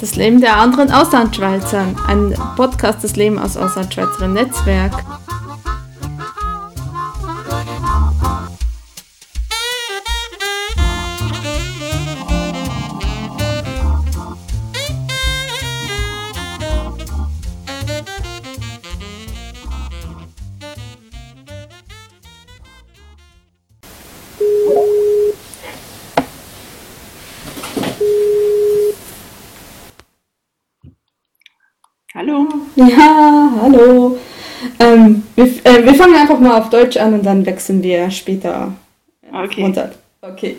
Das Leben der anderen Auslandschweizern, ein Podcast des Leben aus Auslandschweizer Netzwerk. Wir, äh, fangen einfach mal auf Deutsch an und dann wechseln wir später Okay. runter. Okay.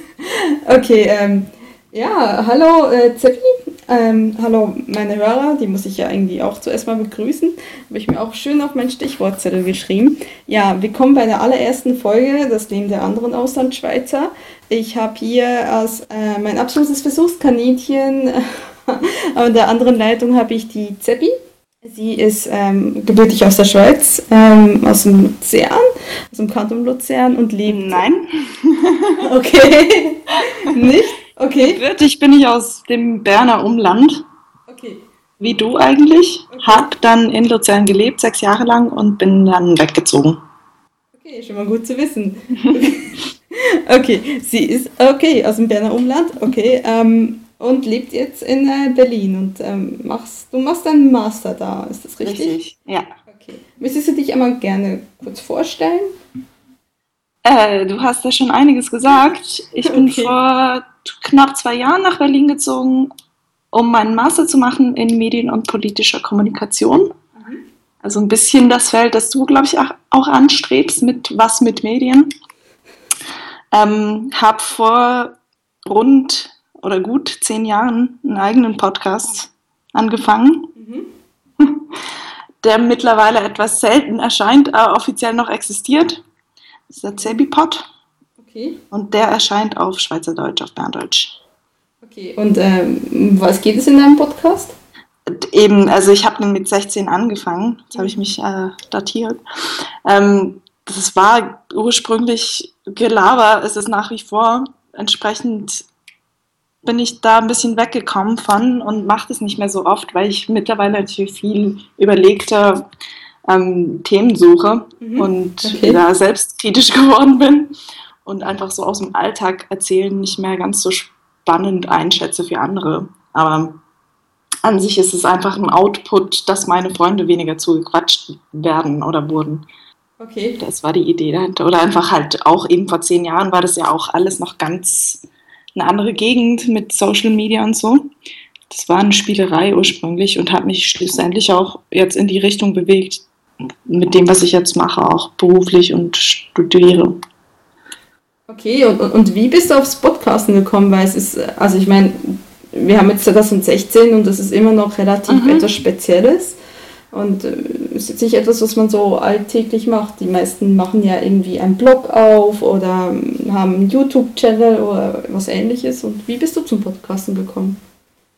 okay, ähm, ja, hallo äh, Zeppi. Ähm, hallo meine Hörer, die muss ich ja irgendwie auch zuerst mal begrüßen. Habe ich mir auch schön auf mein Stichwortzettel geschrieben. Ja, wir kommen bei der allerersten Folge, das Leben der anderen Auslandschweizer. Ich habe hier als äh, mein absolutes Versuchskaninchen an der anderen Leitung habe ich die Zeppi. Sie ist ähm, gebürtig aus der Schweiz, ähm, aus dem Luzern, aus dem Kanton Luzern und lebt. Nein. Okay. Nicht? Okay. Gebürtig bin ich aus dem Berner Umland, Okay. wie du eigentlich. Okay. Hab dann in Luzern gelebt, sechs Jahre lang und bin dann weggezogen. Okay, schon mal gut zu wissen. Okay, sie ist okay aus dem Berner Umland, okay, ähm, und lebt jetzt in äh, Berlin und ähm, machst du machst einen Master da, ist das richtig? Ja. Okay. Müsstest du dich einmal gerne kurz vorstellen? Äh, du hast ja schon einiges gesagt. Ich bin Okay. vor knapp zwei Jahren nach Berlin gezogen, um meinen Master zu machen in Medien- und politischer Kommunikation. Also ein bisschen das Feld, das du, glaube ich, auch, auch anstrebst, mit was mit Medien. Ähm, habe vor rund oder gut zehn Jahren einen eigenen Podcast angefangen, der mittlerweile etwas selten erscheint, aber offiziell noch existiert. Das ist der Zebipod Okay. und der erscheint auf Schweizerdeutsch, auf Berndeutsch. Okay. Und ähm, was geht es in deinem Podcast? Eben, also ich habe mit 16 angefangen, jetzt habe ich mich äh, datiert. Ähm, das war ursprünglich Gelaber, es ist nach wie vor. Entsprechend bin ich da ein bisschen weggekommen von und mache das nicht mehr so oft, weil ich mittlerweile natürlich viel überlegter ähm, Themen suche Mhm. und Okay. da selbstkritisch geworden bin und einfach so aus dem Alltag erzählen nicht mehr ganz so spannend einschätze für andere. Aber an sich ist es einfach ein Output, dass meine Freunde weniger zugequatscht werden oder wurden. Okay. Das war die Idee dahinter. Oder einfach halt auch eben vor zehn Jahren war das ja auch alles noch ganz eine andere Gegend mit Social Media und so. Das war eine Spielerei ursprünglich und hat mich schlussendlich auch jetzt in die Richtung bewegt, mit dem, was ich jetzt mache, auch beruflich und studiere. Okay, und, und, wie bist du aufs Podcasten gekommen? Weil es ist, also ich meine, wir haben jetzt 2016 und das ist immer noch relativ Mhm. etwas Spezielles. Und äh, ist jetzt nicht etwas, was man so alltäglich macht. Die meisten machen ja irgendwie einen Blog auf oder ähm, haben einen YouTube-Channel oder was ähnliches. Und wie bist du zum Podcasten gekommen?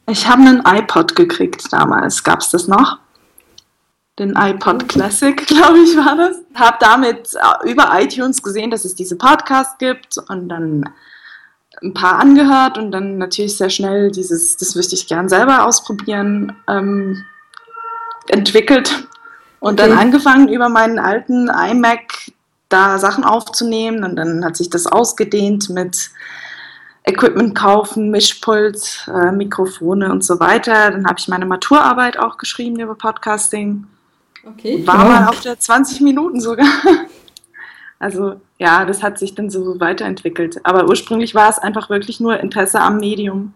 Ich habe einen iPod gekriegt damals. Gab es das noch? Den iPod Classic, glaube ich, war das. Habe damit äh, über iTunes gesehen, dass es diese Podcasts gibt und dann ein paar angehört und dann natürlich sehr schnell dieses, das möchte ich gern selber ausprobieren, ähm, entwickelt und dann Okay. angefangen über meinen alten iMac da Sachen aufzunehmen und dann hat sich das ausgedehnt mit Equipment kaufen, Mischpult, äh, Mikrofone und so weiter. Dann habe ich meine Maturarbeit auch geschrieben über Podcasting. Okay. War mal auf der 20 Minuten sogar. Also ja, das hat sich dann so weiterentwickelt. Aber ursprünglich war es einfach wirklich nur Interesse am Medium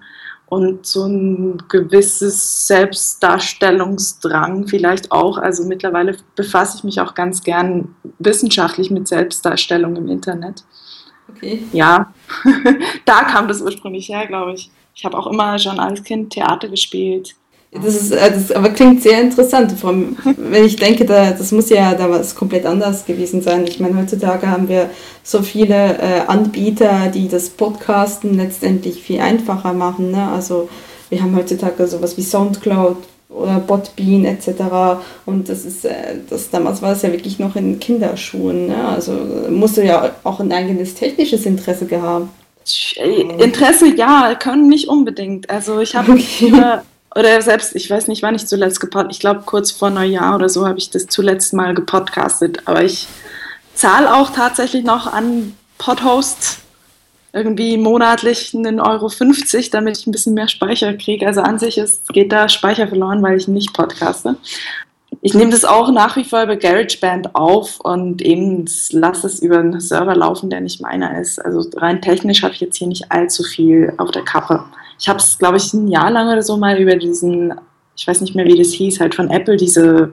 und so ein gewisses Selbstdarstellungsdrang vielleicht auch. Also mittlerweile befasse ich mich auch ganz gern wissenschaftlich mit Selbstdarstellung im Internet. Okay. Ja, da kam das ursprünglich her, glaube ich. Ich habe auch immer schon als Kind Theater gespielt. Das ist, äh, das aber klingt sehr interessant, vor allem, wenn ich denke, da, das muss ja damals komplett anders gewesen sein. Ich meine, heutzutage haben wir so viele äh, Anbieter, die das Podcasten letztendlich viel einfacher machen. Ne? Also wir haben heutzutage sowas wie Soundcloud oder Botbean etc. Und das ist, äh, das damals war es ja wirklich noch in Kinderschuhen. Ne? Also musst du ja auch ein eigenes technisches Interesse gehabt Interesse ja, können nicht unbedingt. Also ich habe okay. Oder selbst, ich weiß nicht, wann ich zuletzt gepodcastet, ich glaube kurz vor Neujahr oder so habe ich das zuletzt mal gepodcastet, aber ich zahle auch tatsächlich noch an Podhost irgendwie monatlich einen Euro 50, damit ich ein bisschen mehr Speicher kriege. Also an sich ist, geht da Speicher verloren, weil ich nicht podcaste. Ich nehme das auch nach wie vor über GarageBand auf und eben lasse es über einen Server laufen, der nicht meiner ist. Also rein technisch habe ich jetzt hier nicht allzu viel auf der Kappe. Ich habe es, glaube ich, ein Jahr lang oder so mal über diesen, ich weiß nicht mehr, wie das hieß, halt von Apple, diese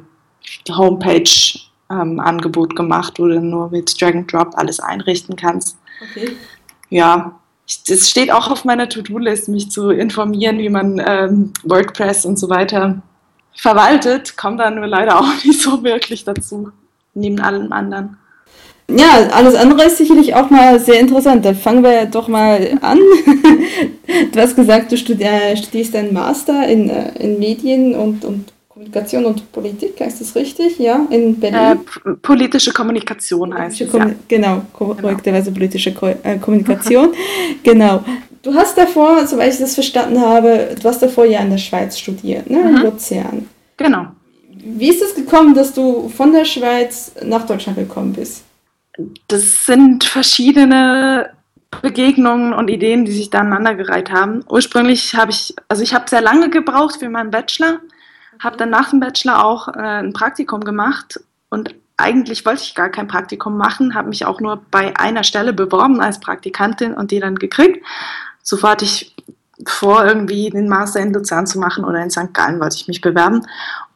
Homepage-Angebot ähm, gemacht, wo du nur mit Drag and Drop alles einrichten kannst. Okay. Ja, es steht auch auf meiner To-Do-List, mich zu informieren, wie man ähm, WordPress und so weiter verwaltet, kommt da nur leider auch nicht so wirklich dazu, neben allem anderen. Ja, alles andere ist sicherlich auch mal sehr interessant. Dann fangen wir doch mal an. du hast gesagt, du studierst einen Master in, äh, in Medien und, und Kommunikation und Politik, heißt das richtig? Ja, in Berlin? Äh, politische Kommunikation heißt politische es, ja. Genau, korrekterweise genau. politische Ko äh, Kommunikation. genau. Du hast davor, soweit ich das verstanden habe, du hast davor ja in der Schweiz studiert, ne? in mhm. Luzern. Genau. Wie ist es gekommen, dass du von der Schweiz nach Deutschland gekommen bist? Das sind verschiedene Begegnungen und Ideen, die sich da aneinandergereiht haben. Ursprünglich habe ich, also ich habe sehr lange gebraucht für meinen Bachelor habe dann nach dem Bachelor auch äh, ein Praktikum gemacht und eigentlich wollte ich gar kein Praktikum machen, habe mich auch nur bei einer Stelle beworben als Praktikantin und die dann gekriegt. Sofort ich vor, irgendwie den Master in Luzern zu machen oder in St. Gallen wollte ich mich bewerben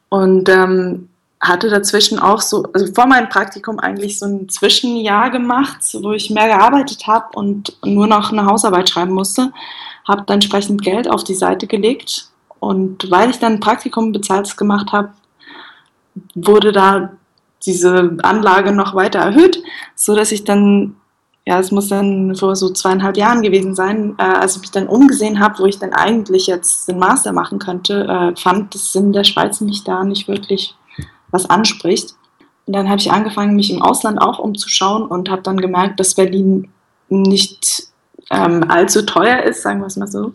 und ähm, hatte dazwischen auch so, also vor meinem Praktikum eigentlich so ein Zwischenjahr gemacht, wo ich mehr gearbeitet habe und nur noch eine Hausarbeit schreiben musste. Habe dann entsprechend Geld auf die Seite gelegt und weil ich dann ein Praktikum bezahlt gemacht habe, wurde da diese Anlage noch weiter erhöht, so dass ich dann, ja, es muss dann vor so zweieinhalb Jahren gewesen sein, äh, als ich mich dann umgesehen habe, wo ich dann eigentlich jetzt den Master machen könnte, äh, fand es in der Schweiz mich da nicht wirklich was anspricht. Und dann habe ich angefangen, mich im Ausland auch umzuschauen und habe dann gemerkt, dass Berlin nicht ähm, allzu teuer ist, sagen wir es mal so.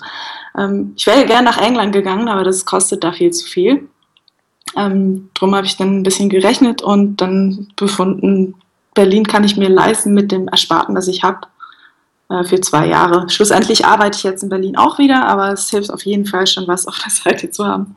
Ähm, ich wäre gerne nach England gegangen, aber das kostet da viel zu viel. Ähm, drum habe ich dann ein bisschen gerechnet und dann befunden, Berlin kann ich mir leisten mit dem Ersparten, das ich habe, äh, für zwei Jahre. Schlussendlich arbeite ich jetzt in Berlin auch wieder, aber es hilft auf jeden Fall schon was auf der Seite zu haben.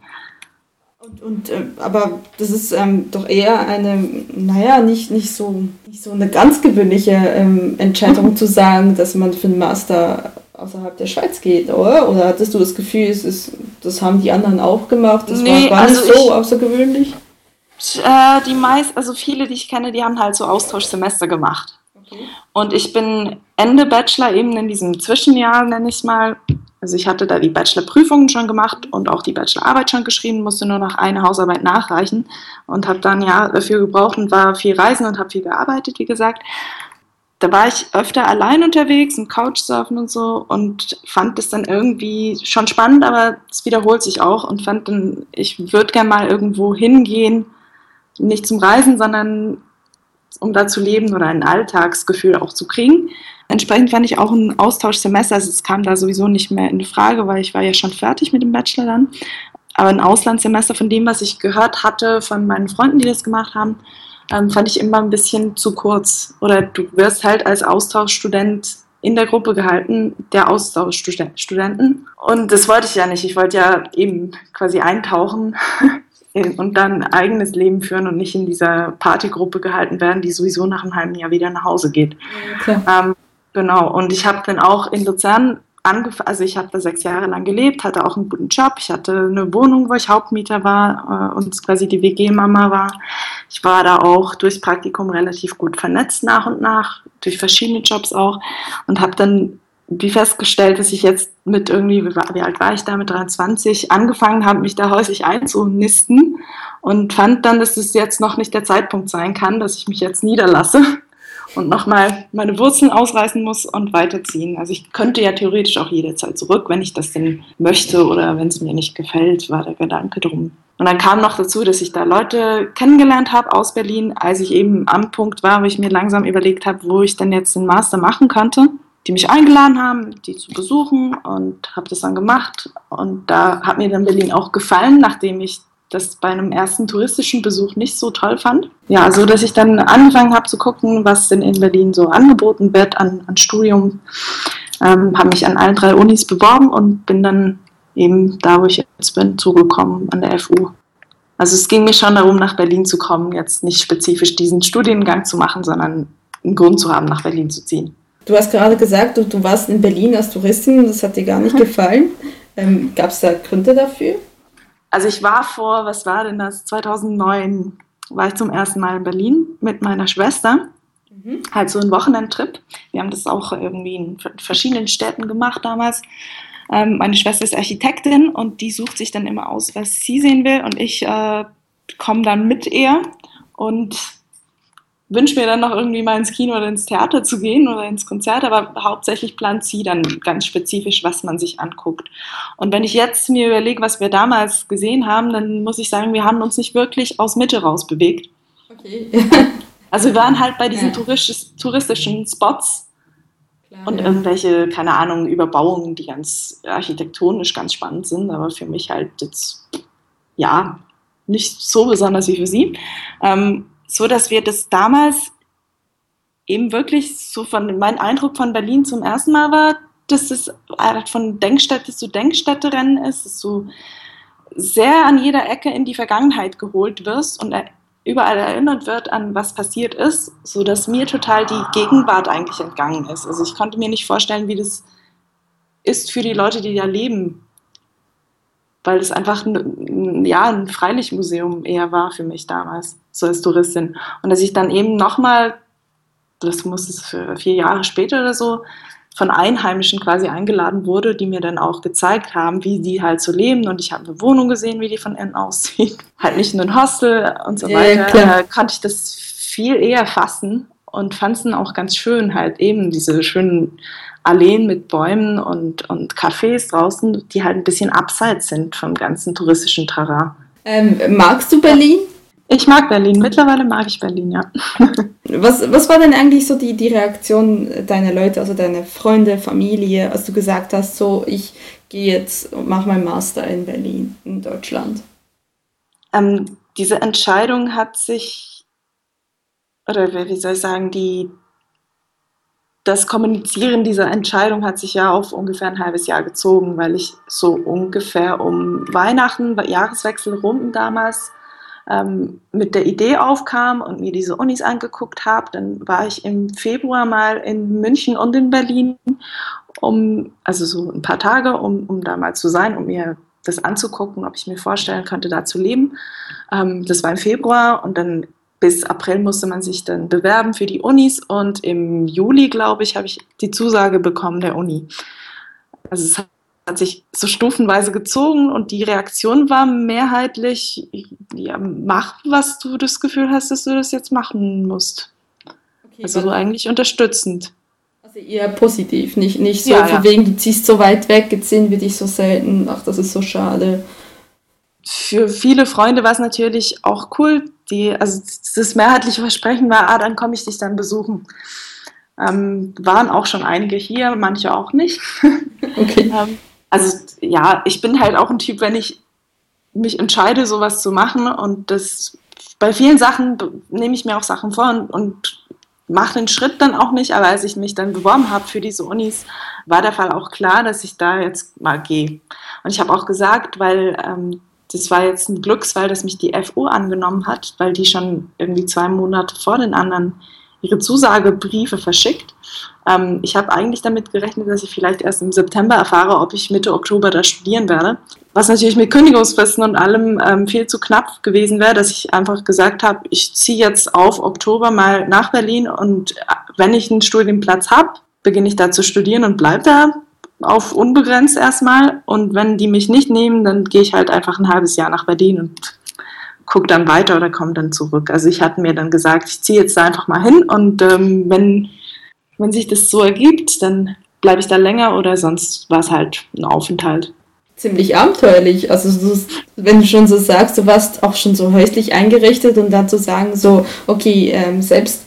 Und, und äh, aber das ist ähm, doch eher eine, naja, nicht, nicht, so, nicht so eine ganz gewöhnliche ähm, Entscheidung zu sagen, dass man für einen Master außerhalb der Schweiz geht, oder? Oder hattest du das Gefühl, es ist, das haben die anderen auch gemacht? Das nee, war gar also nicht so ich, außergewöhnlich? Äh, die meist, also viele, die ich kenne, die haben halt so Austauschsemester gemacht. Okay. Und ich bin Ende Bachelor eben in diesem Zwischenjahr, nenne ich es mal, also ich hatte da die Bachelorprüfungen schon gemacht und auch die Bachelorarbeit schon geschrieben, musste nur noch eine Hausarbeit nachreichen und habe dann ja dafür gebraucht und war viel reisen und habe viel gearbeitet, wie gesagt. Da war ich öfter allein unterwegs und Couchsurfen und so und fand das dann irgendwie schon spannend, aber es wiederholt sich auch und fand dann, ich würde gerne mal irgendwo hingehen, nicht zum Reisen, sondern um da zu leben oder ein Alltagsgefühl auch zu kriegen. Entsprechend fand ich auch ein Austauschsemester, also es kam da sowieso nicht mehr in Frage, weil ich war ja schon fertig mit dem Bachelor dann. Aber ein Auslandssemester von dem, was ich gehört hatte von meinen Freunden, die das gemacht haben, ähm, fand ich immer ein bisschen zu kurz. Oder du wirst halt als Austauschstudent in der Gruppe gehalten, der Austauschstudenten. Und das wollte ich ja nicht. Ich wollte ja eben quasi eintauchen und dann ein eigenes Leben führen und nicht in dieser Partygruppe gehalten werden, die sowieso nach einem halben Jahr wieder nach Hause geht. Okay. Ähm, Genau, und ich habe dann auch in Luzern angefangen, also ich habe da sechs Jahre lang gelebt, hatte auch einen guten Job, ich hatte eine Wohnung, wo ich Hauptmieter war äh, und quasi die WG-Mama war. Ich war da auch durchs Praktikum relativ gut vernetzt nach und nach, durch verschiedene Jobs auch und habe dann wie festgestellt, dass ich jetzt mit irgendwie, wie alt war ich da, mit 23, angefangen habe, mich da häuslich einzunisten und fand dann, dass es jetzt noch nicht der Zeitpunkt sein kann, dass ich mich jetzt niederlasse und nochmal meine Wurzeln ausreißen muss und weiterziehen. Also ich könnte ja theoretisch auch jederzeit zurück, wenn ich das denn möchte oder wenn es mir nicht gefällt, war der Gedanke drum. Und dann kam noch dazu, dass ich da Leute kennengelernt habe aus Berlin, als ich eben am Punkt war, wo ich mir langsam überlegt habe, wo ich denn jetzt den Master machen könnte. Die mich eingeladen haben, die zu besuchen und habe das dann gemacht. Und da hat mir dann Berlin auch gefallen, nachdem ich das bei einem ersten touristischen Besuch nicht so toll fand. Ja, so dass ich dann angefangen habe zu gucken, was denn in Berlin so angeboten wird an, an Studium. Ähm, habe mich an allen drei Unis beworben und bin dann eben da, wo ich jetzt bin, zugekommen an der FU. Also es ging mir schon darum, nach Berlin zu kommen, jetzt nicht spezifisch diesen Studiengang zu machen, sondern einen Grund zu haben, nach Berlin zu ziehen. Du hast gerade gesagt, du, du warst in Berlin als Touristin, das hat dir gar nicht gefallen. Ähm, Gab es da Gründe dafür? Also ich war vor, was war denn das, 2009 war ich zum ersten Mal in Berlin mit meiner Schwester. Mhm. Halt so ein Wochenendtrip. Wir haben das auch irgendwie in verschiedenen Städten gemacht damals. Ähm, meine Schwester ist Architektin und die sucht sich dann immer aus, was sie sehen will. Und ich äh, komme dann mit ihr und wünsche mir dann noch irgendwie mal ins Kino oder ins Theater zu gehen oder ins Konzert, aber hauptsächlich plant sie dann ganz spezifisch, was man sich anguckt. Und wenn ich jetzt mir überlege, was wir damals gesehen haben, dann muss ich sagen, wir haben uns nicht wirklich aus Mitte raus bewegt. Okay. also wir waren halt bei diesen touristischen Spots und irgendwelche, keine Ahnung, Überbauungen, die ganz architektonisch ganz spannend sind, aber für mich halt jetzt, ja, nicht so besonders wie für sie. Ähm, so dass wir das damals eben wirklich so von, mein Eindruck von Berlin zum ersten Mal war, dass es von Denkstätte zu Denkstätte rennen ist, dass du sehr an jeder Ecke in die Vergangenheit geholt wirst und überall erinnert wird an was passiert ist, so dass mir total die Gegenwart eigentlich entgangen ist. Also ich konnte mir nicht vorstellen, wie das ist für die Leute, die da leben, weil es einfach ein, ja, ein Freilichtmuseum eher war für mich damals, so als Touristin. Und dass ich dann eben nochmal, das muss es für vier Jahre später oder so, von Einheimischen quasi eingeladen wurde, die mir dann auch gezeigt haben, wie die halt so leben. Und ich habe eine Wohnung gesehen, wie die von innen aussieht. halt nicht nur ein Hostel und so weiter. Ja, äh, konnte ich das viel eher fassen und fand es dann auch ganz schön, halt eben diese schönen Alleen mit Bäumen und, und Cafés draußen, die halt ein bisschen abseits sind vom ganzen touristischen Terrain. Ähm, magst du Berlin? Ich mag Berlin. Mittlerweile mag ich Berlin, ja. was, was war denn eigentlich so die, die Reaktion deiner Leute, also deiner Freunde, Familie, als du gesagt hast, so ich gehe jetzt und mache meinen Master in Berlin, in Deutschland? Ähm, diese Entscheidung hat sich, oder wie soll ich sagen, die, das Kommunizieren dieser Entscheidung hat sich ja auf ungefähr ein halbes Jahr gezogen, weil ich so ungefähr um Weihnachten, Jahreswechsel rum damals, ähm, mit der Idee aufkam und mir diese Unis angeguckt habe. Dann war ich im Februar mal in München und in Berlin, um, also so ein paar Tage, um, um da mal zu sein, um mir das anzugucken, ob ich mir vorstellen könnte, da zu leben. Ähm, das war im Februar und dann bis April musste man sich dann bewerben für die Unis und im Juli, glaube ich, habe ich die Zusage bekommen der Uni. Also es hat sich so stufenweise gezogen und die Reaktion war mehrheitlich, ja, mach, was du das Gefühl hast, dass du das jetzt machen musst. Okay, also eigentlich unterstützend. Also eher positiv, nicht, nicht so ja, von ja. wegen, du ziehst so weit weg, jetzt sehen wir dich so selten, ach, das ist so schade. Für viele Freunde war es natürlich auch cool, die, also das mehrheitliche Versprechen war, ah, dann komme ich dich dann besuchen. Ähm, waren auch schon einige hier, manche auch nicht. Okay. ähm, also ja, ich bin halt auch ein Typ, wenn ich mich entscheide, sowas zu machen und das bei vielen Sachen nehme ich mir auch Sachen vor und, und mache den Schritt dann auch nicht, aber als ich mich dann beworben habe für diese Unis, war der Fall auch klar, dass ich da jetzt mal gehe. Und ich habe auch gesagt, weil ähm, das war jetzt ein Glücksfall, dass mich die FU angenommen hat, weil die schon irgendwie zwei Monate vor den anderen ihre Zusagebriefe verschickt. Ähm, ich habe eigentlich damit gerechnet, dass ich vielleicht erst im September erfahre, ob ich Mitte Oktober da studieren werde. Was natürlich mit Kündigungsfristen und allem ähm, viel zu knapp gewesen wäre, dass ich einfach gesagt habe, ich ziehe jetzt auf Oktober mal nach Berlin und äh, wenn ich einen Studienplatz habe, beginne ich da zu studieren und bleibe da auf unbegrenzt erstmal. Und wenn die mich nicht nehmen, dann gehe ich halt einfach ein halbes Jahr nach Berlin und gucke dann weiter oder komme dann zurück. Also ich hatte mir dann gesagt, ich ziehe jetzt da einfach mal hin und ähm, wenn, wenn sich das so ergibt, dann bleibe ich da länger oder sonst war es halt ein Aufenthalt. Ziemlich abenteuerlich. Also du, wenn du schon so sagst, du warst auch schon so häuslich eingerichtet und dann zu sagen, so, okay, ähm, selbst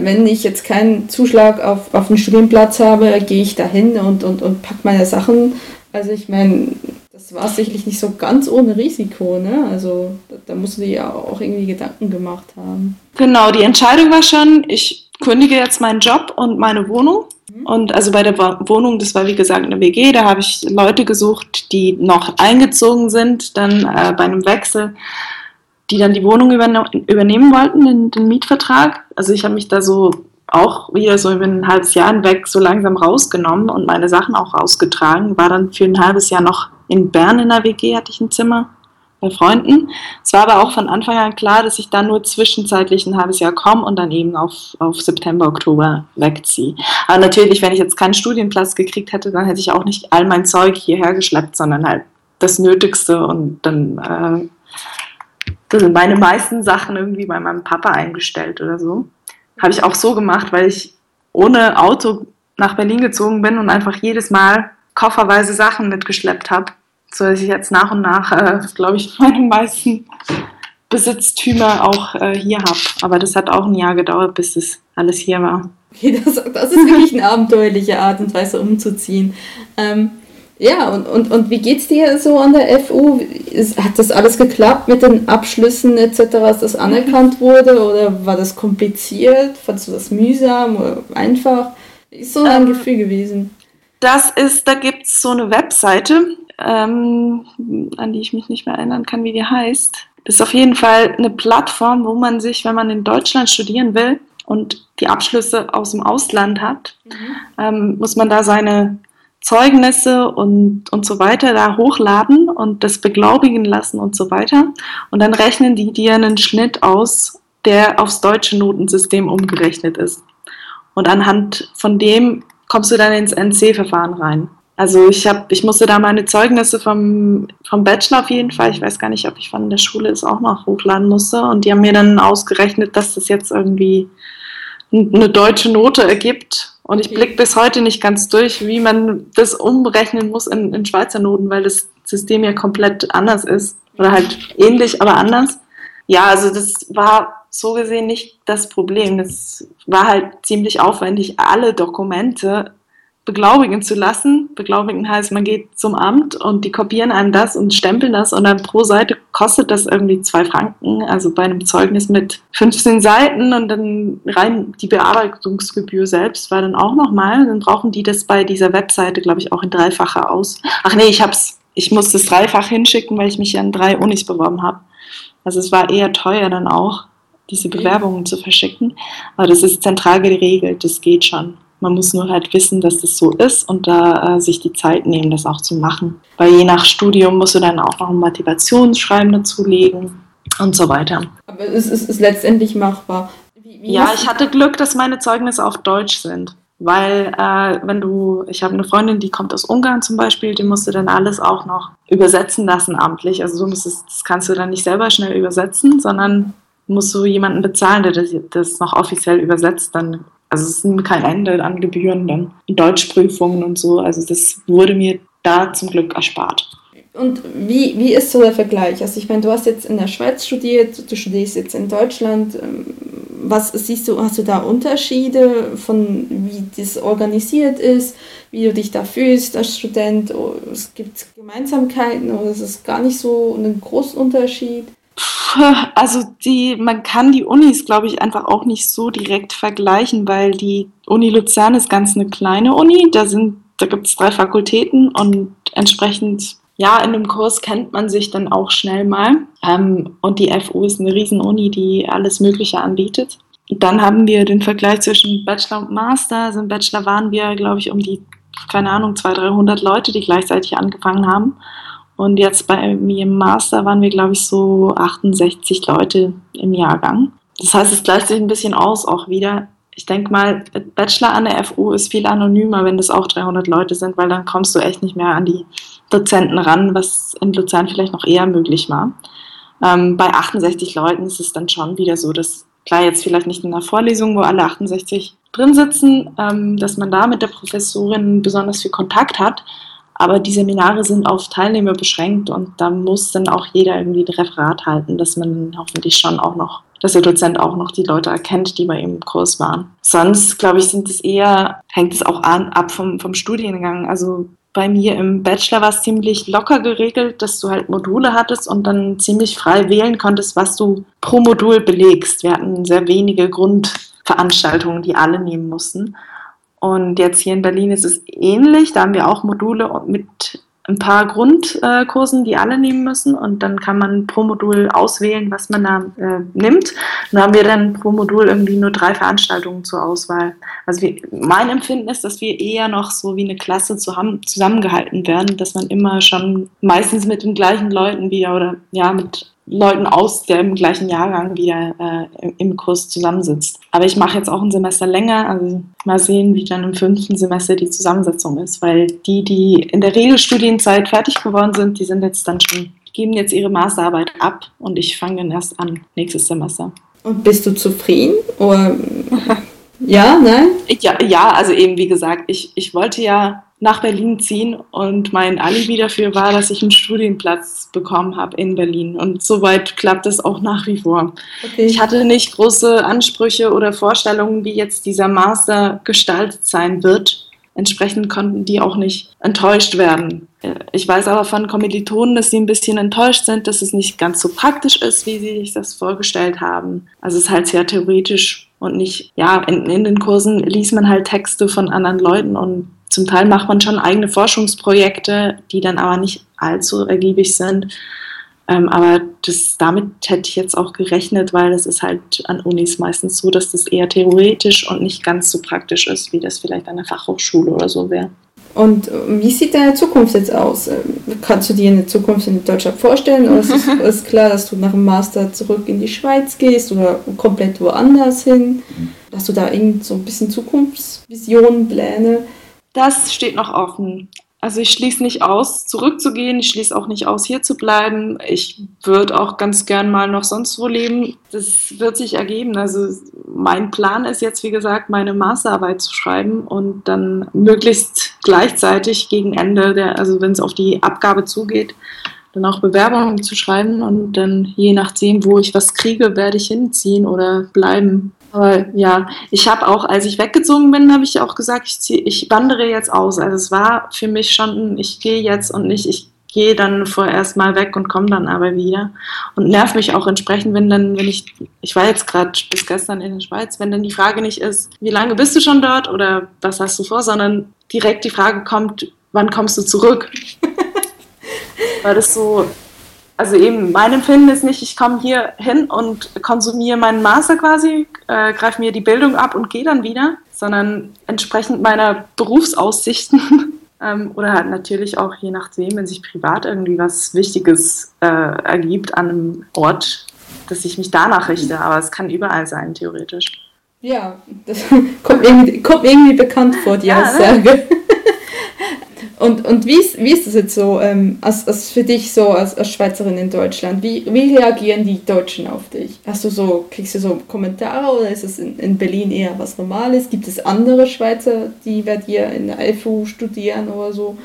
wenn ich jetzt keinen Zuschlag auf, auf einen Studienplatz habe, gehe ich dahin und, und, und pack meine Sachen. Also ich meine, das war sicherlich nicht so ganz ohne Risiko, ne? Also da, da musst du dir ja auch irgendwie Gedanken gemacht haben. Genau, die Entscheidung war schon, ich kündige jetzt meinen Job und meine Wohnung. Mhm. Und also bei der Wohnung, das war wie gesagt eine WG, da habe ich Leute gesucht, die noch eingezogen sind, dann äh, bei einem Wechsel, die dann die Wohnung übernehmen wollten, den, den Mietvertrag. Also ich habe mich da so auch wieder so über ein halbes Jahr hinweg so langsam rausgenommen und meine Sachen auch rausgetragen. War dann für ein halbes Jahr noch in Bern in der WG, hatte ich ein Zimmer bei Freunden. Es war aber auch von Anfang an klar, dass ich dann nur zwischenzeitlich ein halbes Jahr komme und dann eben auf, auf September, Oktober wegziehe. Aber natürlich, wenn ich jetzt keinen Studienplatz gekriegt hätte, dann hätte ich auch nicht all mein Zeug hierher geschleppt, sondern halt das Nötigste und dann äh, sind meine meisten Sachen irgendwie bei meinem Papa eingestellt oder so. Habe ich auch so gemacht, weil ich ohne Auto nach Berlin gezogen bin und einfach jedes Mal kofferweise Sachen mitgeschleppt habe so dass ich jetzt nach und nach, äh, glaube ich, meine meisten Besitztümer auch äh, hier habe. Aber das hat auch ein Jahr gedauert, bis das alles hier war. Okay, das, das ist wirklich eine abenteuerliche Art und Weise umzuziehen. Ähm, ja, und, und, und wie geht's dir so an der FU? Hat das alles geklappt mit den Abschlüssen etc., dass das anerkannt wurde? Oder war das kompliziert? Fandest du das mühsam oder einfach? Wie ist so ein ähm, Gefühl gewesen? Das ist, da gibt es so eine Webseite, ähm, an die ich mich nicht mehr erinnern kann, wie die heißt. Das ist auf jeden Fall eine Plattform, wo man sich, wenn man in Deutschland studieren will und die Abschlüsse aus dem Ausland hat, mhm. ähm, muss man da seine Zeugnisse und, und so weiter da hochladen und das beglaubigen lassen und so weiter. Und dann rechnen die dir einen Schnitt aus, der aufs deutsche Notensystem umgerechnet ist. Und anhand von dem kommst du dann ins NC-Verfahren rein. Also ich habe, ich musste da meine Zeugnisse vom, vom Bachelor auf jeden Fall, ich weiß gar nicht, ob ich von der Schule es auch noch hochladen musste. Und die haben mir dann ausgerechnet, dass das jetzt irgendwie eine deutsche Note ergibt. Und ich blicke bis heute nicht ganz durch, wie man das umrechnen muss in, in Schweizer Noten, weil das System ja komplett anders ist. Oder halt ähnlich, aber anders. Ja, also das war so gesehen nicht das Problem. Das war halt ziemlich aufwendig, alle Dokumente beglaubigen zu lassen. Beglaubigen heißt, man geht zum Amt und die kopieren einem das und stempeln das und dann pro Seite kostet das irgendwie zwei Franken, also bei einem Zeugnis mit 15 Seiten und dann rein die Bearbeitungsgebühr selbst war dann auch nochmal. Dann brauchen die das bei dieser Webseite, glaube ich, auch in dreifacher aus. Ach nee, ich hab's, ich musste es dreifach hinschicken, weil ich mich ja an drei Unis beworben habe. Also es war eher teuer dann auch, diese Bewerbungen zu verschicken. Aber das ist zentral geregelt, das geht schon. Man muss nur halt wissen, dass das so ist und da äh, sich die Zeit nehmen, das auch zu machen. Weil je nach Studium musst du dann auch noch ein Motivationsschreiben dazulegen und so weiter. Aber es ist, ist letztendlich machbar. Wie, wie ja, ich hatte Glück, dass meine Zeugnisse auf Deutsch sind. Weil äh, wenn du, ich habe eine Freundin, die kommt aus Ungarn zum Beispiel, die musste dann alles auch noch übersetzen lassen amtlich. Also du musstest, das kannst du dann nicht selber schnell übersetzen, sondern musst du jemanden bezahlen, der das, das noch offiziell übersetzt. Dann also es sind kein Ende an Gebühren, dann Deutschprüfungen und so. Also das wurde mir da zum Glück erspart. Und wie, wie ist so der Vergleich? Also ich meine, du hast jetzt in der Schweiz studiert, du studierst jetzt in Deutschland. Ähm, was siehst du, hast du da Unterschiede von wie das organisiert ist, wie du dich da fühlst als Student? Es gibt Gemeinsamkeiten oder ist es gar nicht so einen großen Unterschied? Also die, man kann die Unis, glaube ich, einfach auch nicht so direkt vergleichen, weil die Uni Luzern ist ganz eine kleine Uni. Da sind, da gibt es drei Fakultäten und entsprechend, ja, in dem Kurs kennt man sich dann auch schnell mal. Ähm, und die FU ist eine Riesen-Uni, die alles Mögliche anbietet. dann haben wir den Vergleich zwischen Bachelor und Master. Also im Bachelor waren wir, glaube ich, um die, keine Ahnung, 200, 300 Leute, die gleichzeitig angefangen haben. Und jetzt bei mir im Master waren wir, glaube ich, so 68 Leute im Jahrgang. Das heißt, es gleicht sich ein bisschen aus auch wieder. Ich denke mal, Bachelor an der FU ist viel anonymer, wenn das auch 300 Leute sind, weil dann kommst du echt nicht mehr an die Dozenten ran, was in Luzern vielleicht noch eher möglich war. Ähm, bei 68 Leuten ist es dann schon wieder so, dass, klar, jetzt vielleicht nicht in einer Vorlesung, wo alle 68 drin sitzen, ähm, dass man da mit der Professorin besonders viel Kontakt hat, aber die Seminare sind auf Teilnehmer beschränkt und da muss dann auch jeder irgendwie ein Referat halten, dass man hoffentlich schon auch noch dass der Dozent auch noch die Leute erkennt, die bei ihm im Kurs waren. Sonst, glaube ich, sind es eher, hängt es auch an, ab vom, vom Studiengang. Also bei mir im Bachelor war es ziemlich locker geregelt, dass du halt Module hattest und dann ziemlich frei wählen konntest, was du pro Modul belegst. Wir hatten sehr wenige Grundveranstaltungen, die alle nehmen mussten. Und jetzt hier in Berlin ist es ähnlich. Da haben wir auch Module mit ein paar Grundkursen, die alle nehmen müssen und dann kann man pro Modul auswählen, was man da äh, nimmt. Dann haben wir dann pro Modul irgendwie nur drei Veranstaltungen zur Auswahl. Also wir, mein Empfinden ist, dass wir eher noch so wie eine Klasse zusammen, zusammengehalten werden, dass man immer schon meistens mit den gleichen Leuten wieder oder ja mit Leuten aus dem gleichen Jahrgang wieder äh, im Kurs zusammensitzt. Aber ich mache jetzt auch ein Semester länger, also mal sehen, wie dann im fünften Semester die Zusammensetzung ist, weil die, die in der Regelstudienzeit fertig geworden sind, die sind jetzt dann schon, geben jetzt ihre Masterarbeit ab und ich fange dann erst an nächstes Semester. Und bist du zufrieden? Oder ja, nein? Ja, ja, also eben wie gesagt, ich, ich wollte ja nach Berlin ziehen und mein Alibi dafür war, dass ich einen Studienplatz bekommen habe in Berlin. Und soweit klappt es auch nach wie vor. Okay. Ich hatte nicht große Ansprüche oder Vorstellungen, wie jetzt dieser Master gestaltet sein wird. Entsprechend konnten die auch nicht enttäuscht werden. Ich weiß aber von Kommilitonen, dass sie ein bisschen enttäuscht sind, dass es nicht ganz so praktisch ist, wie sie sich das vorgestellt haben. Also es ist halt sehr theoretisch und nicht, ja, in, in den Kursen liest man halt Texte von anderen Leuten und zum Teil macht man schon eigene Forschungsprojekte, die dann aber nicht allzu ergiebig sind. Ähm, aber das, damit hätte ich jetzt auch gerechnet, weil es ist halt an Unis meistens so, dass das eher theoretisch und nicht ganz so praktisch ist, wie das vielleicht an der Fachhochschule oder so wäre. Und äh, wie sieht deine Zukunft jetzt aus? Ähm, kannst du dir eine Zukunft in Deutschland vorstellen? Oder ist es klar, dass du nach dem Master zurück in die Schweiz gehst oder komplett woanders hin? Hast du da irgend so ein bisschen Zukunftsvisionen, Pläne? Das steht noch offen. Also ich schließe nicht aus, zurückzugehen. Ich schließe auch nicht aus, hier zu bleiben. Ich würde auch ganz gern mal noch sonst wo leben. Das wird sich ergeben. Also mein Plan ist jetzt, wie gesagt, meine Masterarbeit zu schreiben und dann möglichst gleichzeitig gegen Ende der, also wenn es auf die Abgabe zugeht, dann auch Bewerbungen zu schreiben und dann je nachdem, wo ich was kriege, werde ich hinziehen oder bleiben. Aber ja, ich habe auch, als ich weggezogen bin, habe ich auch gesagt, ich, zieh, ich wandere jetzt aus. Also es war für mich schon, ich gehe jetzt und nicht, ich gehe dann vorerst mal weg und komme dann aber wieder. Und nerv mich auch entsprechend, wenn dann, wenn ich, ich war jetzt gerade bis gestern in der Schweiz, wenn dann die Frage nicht ist, wie lange bist du schon dort oder was hast du vor, sondern direkt die Frage kommt, wann kommst du zurück? Weil das so, also eben mein Empfinden ist nicht, ich komme hier hin und konsumiere meinen Master quasi, äh, greife mir die Bildung ab und gehe dann wieder, sondern entsprechend meiner Berufsaussichten ähm, oder halt natürlich auch je nachdem, wenn sich privat irgendwie was Wichtiges äh, ergibt an einem Ort, dass ich mich danach richte. Aber es kann überall sein, theoretisch. Ja, das kommt irgendwie, kommt irgendwie bekannt vor, die ja, Aussage. Ne? Und, und wie, ist, wie ist das jetzt so, ähm, als, als für dich so als, als Schweizerin in Deutschland? Wie, wie reagieren die Deutschen auf dich? Hast du so, kriegst du so Kommentare oder ist es in, in Berlin eher was Normales? Gibt es andere Schweizer, die bei dir in der FU studieren oder so?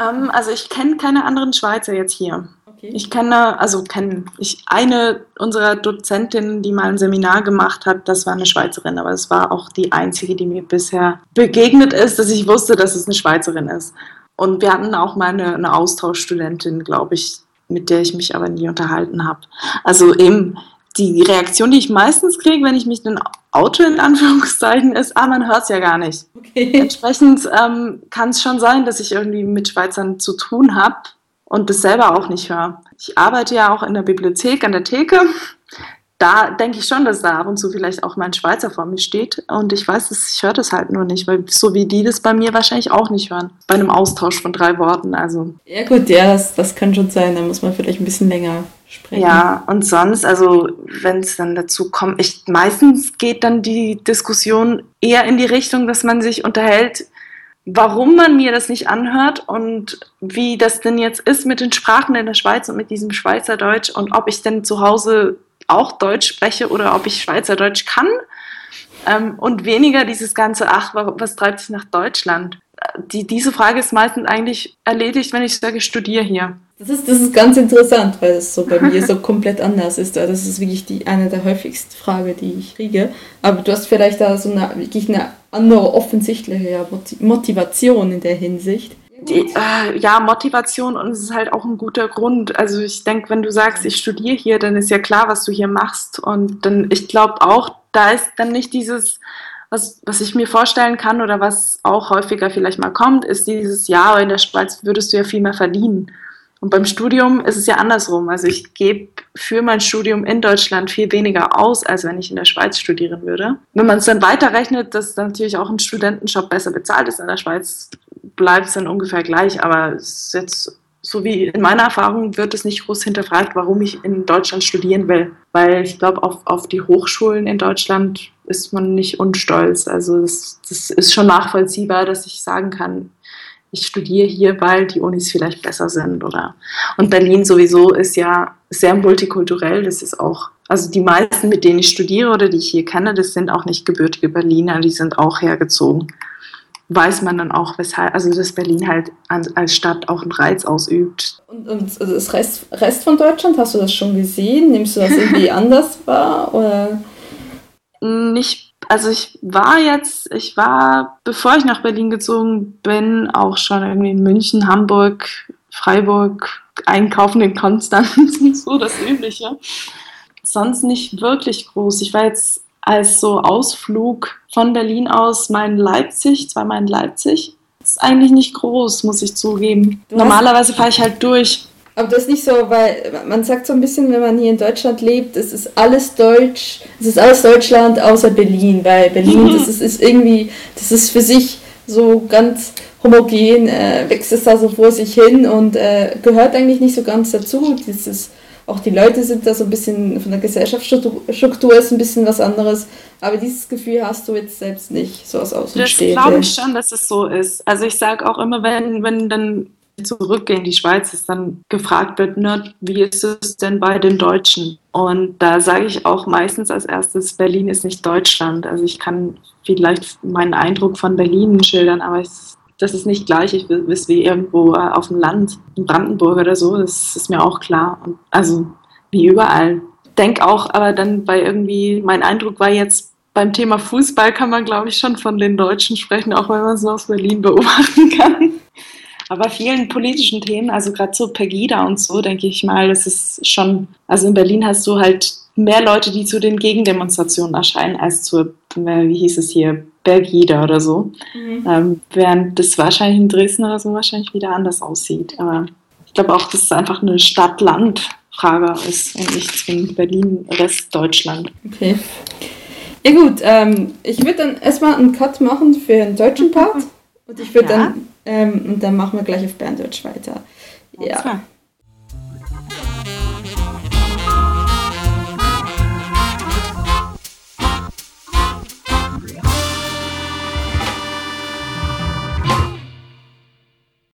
Ähm, also ich kenne keine anderen Schweizer jetzt hier. Okay. Ich kenne, also kenne ich eine unserer Dozentinnen, die mal ein Seminar gemacht hat, das war eine Schweizerin, aber es war auch die einzige, die mir bisher begegnet ist, dass ich wusste, dass es eine Schweizerin ist. Und wir hatten auch mal eine, eine Austauschstudentin, glaube ich, mit der ich mich aber nie unterhalten habe. Also eben die Reaktion, die ich meistens kriege, wenn ich mich dann Auto in Anführungszeichen ist, ah, man hört es ja gar nicht. Okay. Entsprechend ähm, kann es schon sein, dass ich irgendwie mit Schweizern zu tun habe und das selber auch nicht höre. Ich arbeite ja auch in der Bibliothek an der Theke da denke ich schon, dass da ab und zu vielleicht auch mein Schweizer vor mir steht. Und ich weiß, dass ich höre das halt nur nicht, weil so wie die das bei mir wahrscheinlich auch nicht hören. Bei einem Austausch von drei Worten. Also. Ja gut, ja, das, das kann schon sein. Da muss man vielleicht ein bisschen länger sprechen. Ja, und sonst, also wenn es dann dazu kommt, ich, meistens geht dann die Diskussion eher in die Richtung, dass man sich unterhält, warum man mir das nicht anhört und wie das denn jetzt ist mit den Sprachen in der Schweiz und mit diesem Schweizerdeutsch und ob ich denn zu Hause auch Deutsch spreche oder ob ich Schweizerdeutsch kann. Ähm, und weniger dieses ganze, ach, was treibt sich nach Deutschland? Die, diese Frage ist meistens eigentlich erledigt, wenn ich sage, studiere hier. Das ist, das ist ganz interessant, weil es so bei mir so komplett anders ist. Also das ist wirklich die, eine der häufigsten Fragen, die ich kriege. Aber du hast vielleicht da so eine, wirklich eine andere offensichtliche Motivation in der Hinsicht. Die, äh, ja, Motivation und es ist halt auch ein guter Grund. Also ich denke, wenn du sagst, ich studiere hier, dann ist ja klar, was du hier machst. Und dann, ich glaube auch, da ist dann nicht dieses, was, was ich mir vorstellen kann oder was auch häufiger vielleicht mal kommt, ist dieses, ja, in der Schweiz würdest du ja viel mehr verdienen. Und beim Studium ist es ja andersrum. Also ich gebe für mein Studium in Deutschland viel weniger aus, als wenn ich in der Schweiz studieren würde. Wenn man es dann weiterrechnet, dass natürlich auch ein Studentenjob besser bezahlt ist in der Schweiz, bleibt es dann ungefähr gleich. Aber jetzt so wie in meiner Erfahrung wird es nicht groß hinterfragt, warum ich in Deutschland studieren will. Weil ich glaube, auf, auf die Hochschulen in Deutschland ist man nicht unstolz. Also das, das ist schon nachvollziehbar, dass ich sagen kann, ich studiere hier, weil die Unis vielleicht besser sind oder und Berlin sowieso ist ja sehr multikulturell. Das ist auch, also die meisten, mit denen ich studiere oder die ich hier kenne, das sind auch nicht gebürtige Berliner, die sind auch hergezogen. Weiß man dann auch, weshalb, also dass Berlin halt als Stadt auch einen Reiz ausübt. Und, und also das Rest, Rest von Deutschland, hast du das schon gesehen? Nimmst du das irgendwie anders wahr? Oder? Nicht also ich war jetzt, ich war, bevor ich nach Berlin gezogen bin, auch schon irgendwie in München, Hamburg, Freiburg, einkaufen in Konstanz und so, das Übliche. Sonst nicht wirklich groß. Ich war jetzt als so Ausflug von Berlin aus mal in Leipzig, zweimal in Leipzig. Das ist eigentlich nicht groß, muss ich zugeben. Normalerweise fahre ich halt durch. Aber das ist nicht so, weil man sagt so ein bisschen, wenn man hier in Deutschland lebt, es ist alles Deutsch, es ist alles Deutschland außer Berlin, weil Berlin, mhm. das ist, ist, irgendwie, das ist für sich so ganz homogen, äh, wächst es da so vor sich hin und äh, gehört eigentlich nicht so ganz dazu. Dieses, auch die Leute sind da so ein bisschen, von der Gesellschaftsstruktur ist ein bisschen was anderes, aber dieses Gefühl hast du jetzt selbst nicht, so aus Außenstehende. Das glaube ich schon, dass es so ist. Also ich sage auch immer, wenn, wenn dann zurückgehe in die Schweiz, ist dann gefragt wird, ne, wie ist es denn bei den Deutschen? Und da sage ich auch meistens als erstes, Berlin ist nicht Deutschland. Also ich kann vielleicht meinen Eindruck von Berlin schildern, aber es, das ist nicht gleich ich ist wie irgendwo äh, auf dem Land, in Brandenburg oder so, das ist mir auch klar. Und also wie überall. Denk auch, aber dann bei irgendwie, mein Eindruck war jetzt beim Thema Fußball kann man, glaube ich, schon von den Deutschen sprechen, auch wenn man es nur aus Berlin beobachten kann. Aber vielen politischen Themen, also gerade so Pegida und so, denke ich mal, das ist schon, also in Berlin hast du halt mehr Leute, die zu den Gegendemonstrationen erscheinen, als zur, wie hieß es hier, Bergida oder so. Mhm. Ähm, während das wahrscheinlich in Dresden oder so wahrscheinlich wieder anders aussieht. Aber ich glaube auch, dass es einfach eine Stadt-Land-Frage ist und nicht zwingend Berlin, Rest Deutschland. Okay. Ja gut, ähm, ich würde dann erstmal einen Cut machen für den deutschen Part. Und ich würde ja. dann, ähm, und dann machen wir gleich auf Berndeutsch weiter. Ja.